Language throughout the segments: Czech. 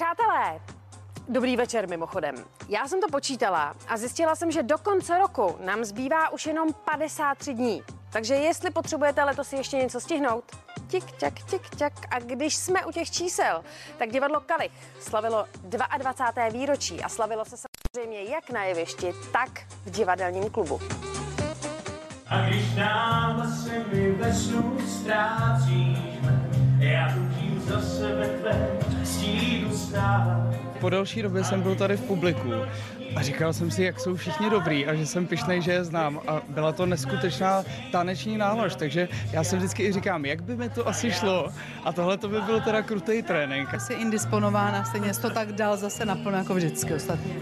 Přátelé, Dobrý večer mimochodem. Já jsem to počítala a zjistila jsem, že do konce roku nám zbývá už jenom 53 dní. Takže jestli potřebujete letos ještě něco stihnout, tik, tak, tik, tak. A když jsme u těch čísel, tak divadlo Kalich slavilo 22. výročí a slavilo se samozřejmě jak na jevišti, tak v divadelním klubu. A když nám se mi ve snu ztrácíme, já tu Po delší době jsem byl tady v publiku a říkal jsem si, jak jsou všichni dobrý a že jsem pišnej, že je znám a byla to neskutečná taneční nálož, takže já si vždycky i říkám, jak by mi to asi šlo a tohle to by byl teda krutý trénink. Asi indisponována, stejně to tak dal zase naplno jako vždycky ostatně.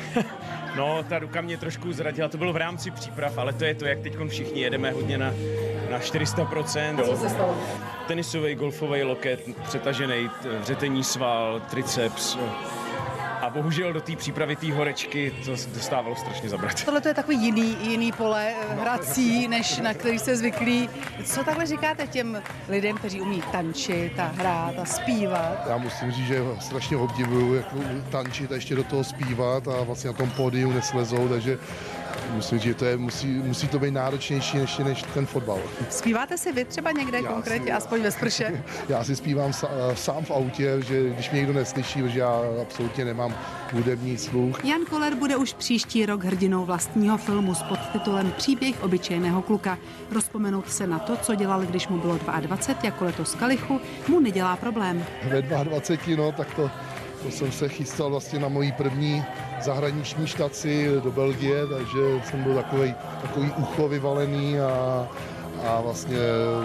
No, ta ruka mě trošku zradila, to bylo v rámci příprav, ale to je to, jak teď všichni jedeme hodně na, na 400%. Co se stalo? Tenisový, golfový loket, přetažený, vřetení sval, triceps, a bohužel do té přípravy té horečky to dostávalo strašně zabrat. Tohle to je takový jiný, jiný pole no. hrací, než na který jste zvyklí. Co takhle říkáte těm lidem, kteří umí tančit a hrát a zpívat? Já musím říct, že strašně obdivuju, jak tančit a ještě do toho zpívat a vlastně na tom pódiu neslezou, takže Myslím, že to je, musí, musí to být náročnější než, než ten fotbal. Zpíváte si vy třeba někde já konkrétně, si, aspoň ve sprše? Já si zpívám sám v autě, že když mě někdo neslyší, že já absolutně nemám hudební sluch. Jan Koller bude už příští rok hrdinou vlastního filmu s podtitulem Příběh obyčejného kluka. Rozpomenout se na to, co dělal, když mu bylo 22, jako letos Kalichu, mu nedělá problém. Ve 22, no, tak to to jsem se chystal vlastně na mojí první zahraniční štaci do Belgie, takže jsem byl takový, takový ucho vyvalený a, a vlastně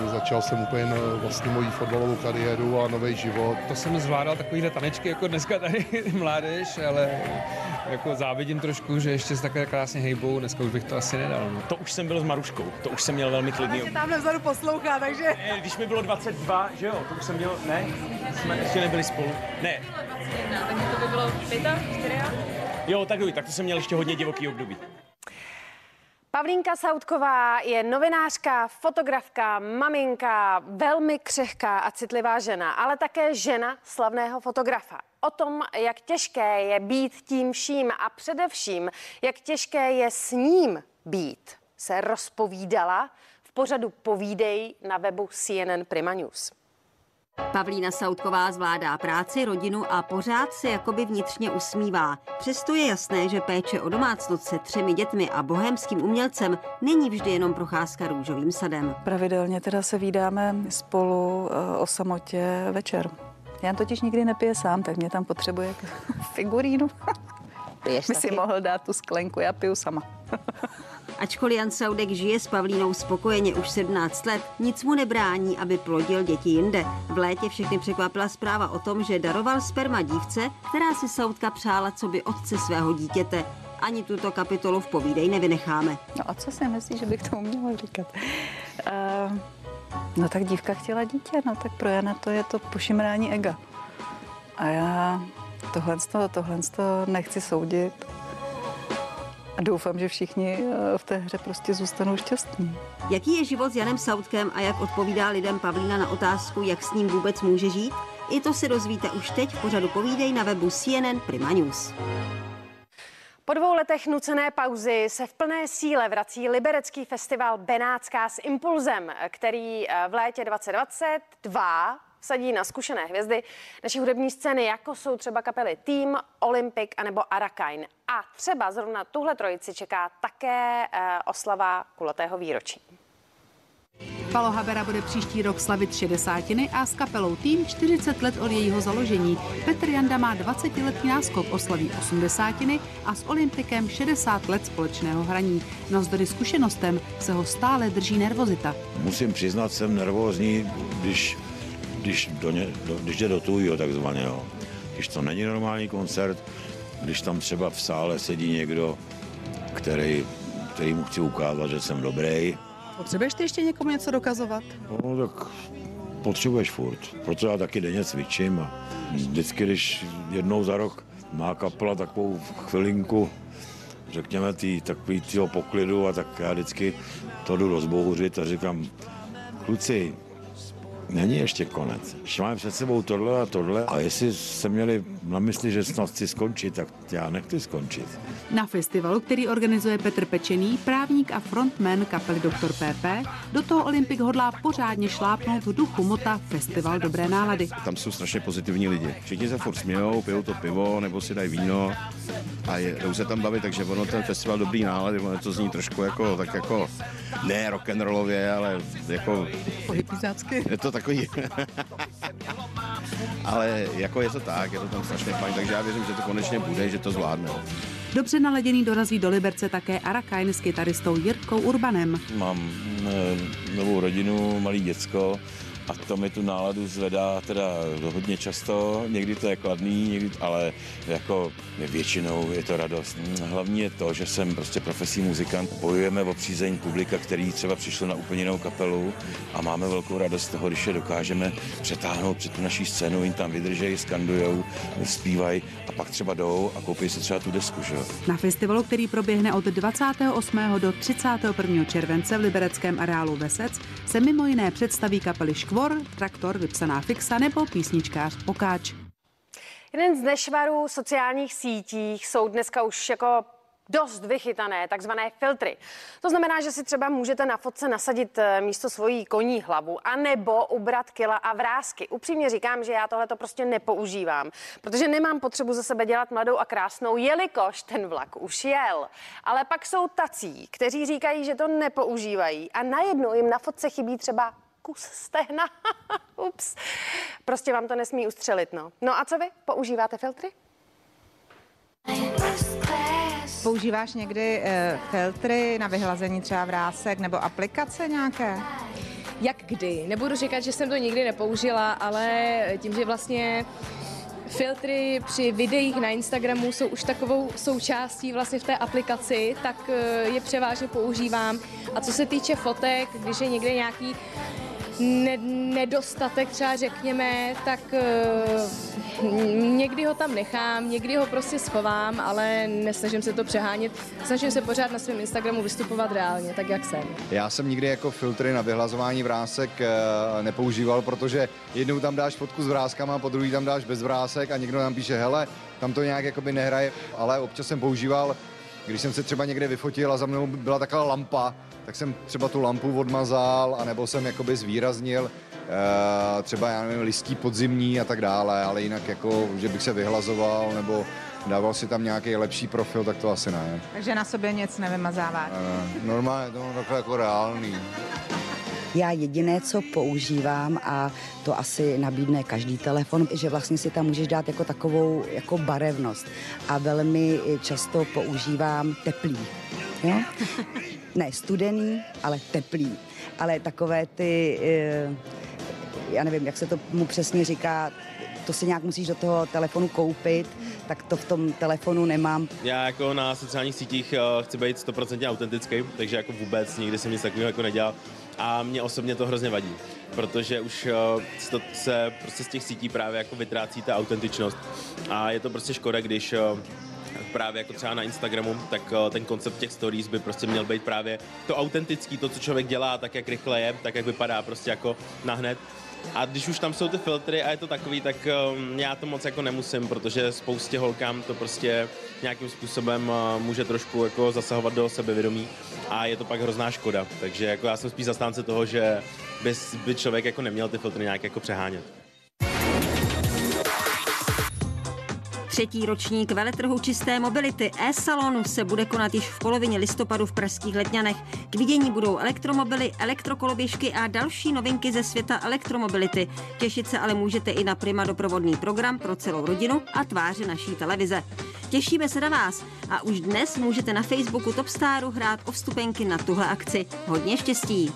začal jsem úplně vlastně moji fotbalovou kariéru a nový život. To jsem zvládal takovýhle tanečky jako dneska tady mládež, ale jako závidím trošku, že ještě se takhle krásně hejbou, dneska už bych to asi nedal. No. To už jsem byl s Maruškou, to už jsem měl velmi klidný. A tamhle vzadu poslouchá, takže... Ne, když mi bylo 22, že jo, to už jsem měl, ne, jsme ještě nebyli spolu. Ne. Takže to by bylo 5, 4? Jo, tak jo, tak to jsem měl ještě hodně divoký období. Pavlínka Sautková je novinářka, fotografka, maminka, velmi křehká a citlivá žena, ale také žena slavného fotografa. O tom, jak těžké je být tím vším a především, jak těžké je s ním být, se rozpovídala v pořadu Povídej na webu CNN Prima News. Pavlína Sautková zvládá práci, rodinu a pořád se jakoby vnitřně usmívá. Přesto je jasné, že péče o domácnost se třemi dětmi a bohémským umělcem není vždy jenom procházka růžovým sadem. Pravidelně teda se vídáme spolu eh, o samotě večer. Já totiž nikdy nepije sám, tak mě tam potřebuje figurínu. Piješ By si mohl dát tu sklenku, já piju sama. Ačkoliv Jan Saudek žije s Pavlínou spokojeně už 17 let, nic mu nebrání, aby plodil děti jinde. V létě všechny překvapila zpráva o tom, že daroval sperma dívce, která si Saudka přála co by otce svého dítěte. Ani tuto kapitolu v povídej nevynecháme. No a co si myslíš, že bych to měla říkat? Uh, no tak dívka chtěla dítě, no tak pro Jana to je to pošimrání ega. A já tohle, tohle nechci soudit a doufám, že všichni eh, v té hře prostě zůstanou šťastní. Jaký je život s Janem Sautkem a jak odpovídá lidem Pavlína na otázku, jak s ním vůbec může žít? I to si dozvíte už teď v pořadu Povídej na webu CNN Prima News. Po dvou letech nucené pauzy se v plné síle vrací liberecký festival Benátská s Impulzem, který eh, v létě 2022 sadí na zkušené hvězdy naší hudební scény, jako jsou třeba kapely Team, Olympic anebo Arakain. A třeba zrovna tuhle trojici čeká také eh, oslava kulatého výročí. Palo Habera bude příští rok slavit 60 a s kapelou Tým 40 let od jejího založení. Petr Janda má 20 letý náskok, oslaví 80 a s Olympikem 60 let společného hraní. Navzdory zkušenostem se ho stále drží nervozita. Musím přiznat, jsem nervózní, když když, do ně, do, když jde do tujího takzvaně, jo. Když to není normální koncert, když tam třeba v sále sedí někdo, který, který mu chci ukázat, že jsem dobrý. Potřebuješ ty ještě někomu něco dokazovat? No tak potřebuješ furt, proto já taky denně cvičím a vždycky, když jednou za rok má kapela takovou chvilinku, řekněme, tý, takový týho poklidu a tak já vždycky to jdu rozbouřit a říkám, kluci, není ještě konec. Ještě máme před sebou tohle a tohle a jestli se měli na mysli, že snad chci skončit, tak já nechci skončit. Na festivalu, který organizuje Petr Pečený, právník a frontman kapely Dr. PP, do toho Olympik hodlá pořádně šlápnout v duchu mota Festival dobré nálady. Tam jsou strašně pozitivní lidi. Všichni se furt smějou, pijou to pivo nebo si dají víno a je, jdou se tam bavit, takže ono ten festival dobrý nálady, ono to zní trošku jako, tak jako, ne rock'n'rollově, ale jako... Pohypizácky. Je to takový... ale jako je to tak, je to tam strašně fajn, takže já věřím, že to konečně bude, že to zvládne. Dobře naladěný dorazí do Liberce také Arakajn s kytaristou Jirkou Urbanem. Mám e, novou rodinu, malý děcko a to mi tu náladu zvedá teda hodně často, někdy to je kladný, někdy, ale jako většinou je to radost. Hlavně je to, že jsem prostě profesní muzikant, bojujeme o přízeň publika, který třeba přišlo na úplně jinou kapelu a máme velkou radost z toho, když je dokážeme přetáhnout před tu naší scénu, jim tam vydržejí, skandujou, zpívají a pak třeba jdou a koupí si třeba tu desku. Že? Na festivalu, který proběhne od 28. do 31. července v libereckém areálu Vesec, se mimo jiné představí kapely Škvor, Traktor, Vypsaná fixa nebo písničkář Pokáč. Jeden z nešvarů sociálních sítích jsou dneska už jako dost vychytané takzvané filtry. To znamená, že si třeba můžete na fotce nasadit eh, místo svojí koní hlavu a nebo ubrat kila a vrázky. Upřímně říkám, že já tohle to prostě nepoužívám, protože nemám potřebu ze sebe dělat mladou a krásnou, jelikož ten vlak už jel. Ale pak jsou tací, kteří říkají, že to nepoužívají a najednou jim na fotce chybí třeba kus stehna. Ups. Prostě vám to nesmí ustřelit, no. No a co vy? Používáte filtry? Používáš někdy uh, filtry na vyhlazení třeba vrásek nebo aplikace nějaké? Jak kdy? Nebudu říkat, že jsem to nikdy nepoužila, ale tím, že vlastně filtry při videích na Instagramu jsou už takovou součástí vlastně v té aplikaci, tak eh, je převážně používám. A co se týče fotek, když je někde nějaký ne, nedostatek třeba řekněme, tak uh, někdy ho tam nechám, někdy ho prostě schovám, ale nesnažím se to přehánět. Snažím se pořád na svém Instagramu vystupovat reálně, tak jak jsem. Já jsem nikdy jako filtry na vyhlazování vrásek uh, nepoužíval, protože jednou tam dáš fotku s vrázkama, po druhý tam dáš bez vrásek a někdo nám píše, hele, tam to nějak jakoby nehraje, ale občas jsem používal když jsem se třeba někde vyfotil a za mnou byla taková lampa, tak jsem třeba tu lampu odmazal, anebo jsem jakoby zvýraznil e, třeba, já nevím, listí podzimní a tak dále, ale jinak jako, že bych se vyhlazoval nebo dával si tam nějaký lepší profil, tak to asi ne. Takže na sobě nic nevymazáváš? E, normálně, to takhle jako reálný. Já jediné, co používám a to asi nabídne každý telefon, že vlastně si tam můžeš dát jako takovou jako barevnost a velmi často používám teplý. Jo? Ne studený, ale teplý. Ale takové ty, eh, já nevím, jak se to mu přesně říká, to si nějak musíš do toho telefonu koupit, tak to v tom telefonu nemám. Já jako na sociálních sítích eh, chci být 100% autentický, takže jako vůbec nikdy jsem nic takového jako nedělal a mě osobně to hrozně vadí, protože už eh, se prostě z těch sítí právě jako vytrácí ta autentičnost a je to prostě škoda, když právě jako třeba na Instagramu, tak eh, ten koncept těch stories by prostě měl být právě to autentický, to, co člověk dělá, tak jak rychle je, tak jak vypadá prostě jako nahned. A když už tam jsou ty filtry a je to takový, tak um, já to moc jako nemusím, protože spoustě holkám to prostě nějakým způsobem uh, může trošku jako zasahovat do sebevědomí a je to pak hrozná škoda. Takže jako já jsem spíš zastánce toho, že by, by člověk jako neměl ty filtry nějak jako přehánět. Třetí ročník veletrhu čisté mobility e-salonu se bude konat již v polovině listopadu v pražských Letňanech. K vidění budou elektromobily, elektrokoloběžky a další novinky ze světa elektromobility. Těšit se ale můžete i na Prima doprovodný program pro celou rodinu a tváře naší televize. Těšíme se na vás a už dnes můžete na Facebooku Topstaru hrát o vstupenky na tuhle akci. Hodně štěstí!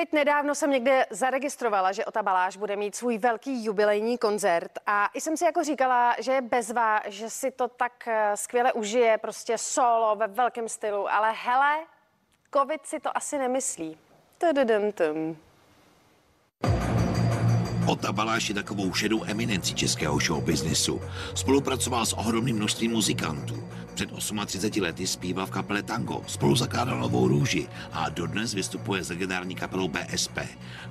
Teď nedávno jsem někde zaregistrovala, že Otabaláš bude mít svůj velký jubilejní koncert a i jsem si jako říkala, že je bezva, že si to tak eh, skvěle užije, prostě solo ve velkém stylu, ale hele, covid si to asi nemyslí. Tududum. Ota Baláš je takovou šedou eminenci českého showbiznisu. Spolupracoval s ohromným množstvím muzikantů. Před 38 lety zpíval v kapele Tango, spolu zakládal Novou růži a dodnes vystupuje s legendární kapelou BSP.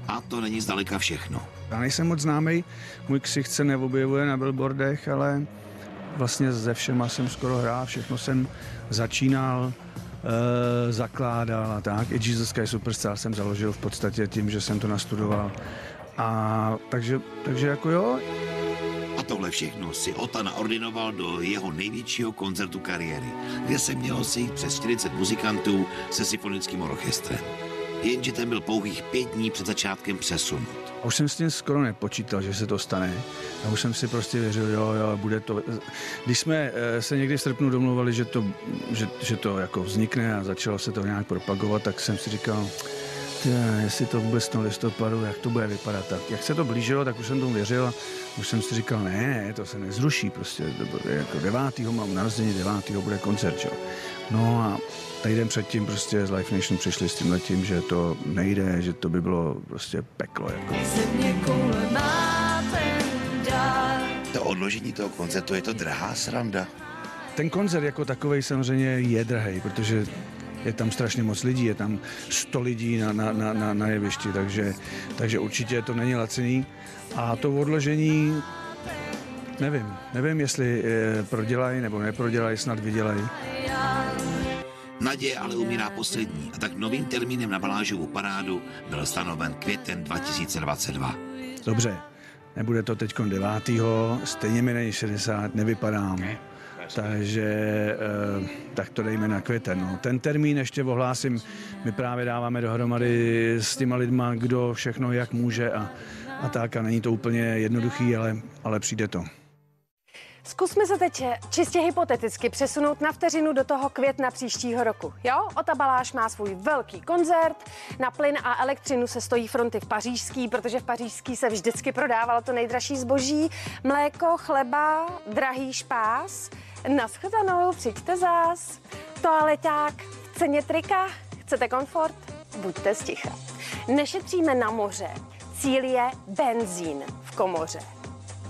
A to není zdaleka všechno. Já nejsem moc známý, můj ksich se neobjevuje na billboardech, ale vlastně ze všema jsem skoro hrál, všechno jsem začínal, e, zakládal a tak. I Jesus Christ Superstar jsem založil v podstatě tím, že jsem to nastudoval. A takže, takže jako jo, tohle všechno si Ota naordinoval do jeho největšího koncertu kariéry, kde se mělo sejít přes 40 muzikantů se symfonickým orchestrem. Jenže ten byl pouhých pět dní před začátkem přesunu. A už jsem s tím skoro nepočítal, že se to stane. A už jsem si prostě věřil, jo, jo, bude to. Když jsme eh, se někdy v srpnu domluvali, že to, že, že to jako vznikne a začalo se to nějak propagovat, tak jsem si říkal, ty, jestli to vůbec v tom listopadu, jak to bude vypadat. Tak jak se to blížilo, tak už jsem tomu věřil a už jsem si říkal, ne, ne, to se nezruší prostě. To bude jako 9. mám narození, 9. bude koncert, jo. No a týden předtím prostě z Life Nation přišli s tím letím, že to nejde, že to by bylo prostě peklo. Jako. To odložení toho koncertu je to drahá sranda. Ten koncert jako takový samozřejmě je drahý, protože je tam strašně moc lidí, je tam 100 lidí na, na, na, na, na jevišti, takže, takže určitě to není laciný. A to odložení, nevím, nevím, jestli eh, prodělají nebo neprodělají, snad vydělají. Naděje ale umírá poslední a tak novým termínem na Balážovu parádu byl stanoven květen 2022. Dobře, nebude to teď 9. stejně mi není 60, nevypadám. Takže eh, tak to dejme na květen. No. Ten termín ještě ohlásím, my právě dáváme dohromady s těma lidma, kdo všechno jak může a, a tak a není to úplně jednoduchý, ale, ale přijde to. Zkusme se teď čistě hypoteticky přesunout na vteřinu do toho května příštího roku. Jo, Ota Baláš má svůj velký koncert, na plyn a elektřinu se stojí fronty v pařížský, protože v pařížský se vždycky prodávalo to nejdražší zboží, mléko, chleba, drahý špás. Naschledanou, přijďte zás. Toaleťák v ceně trika, chcete komfort? Buďte sticha. Nešetříme na moře, cíl je benzín v komoře.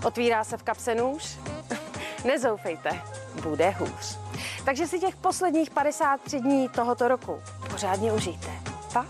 Otvírá se v kapse nůž? Nezoufejte, bude hůř. Takže si těch posledních 53 dní tohoto roku pořádně užijte. Pa?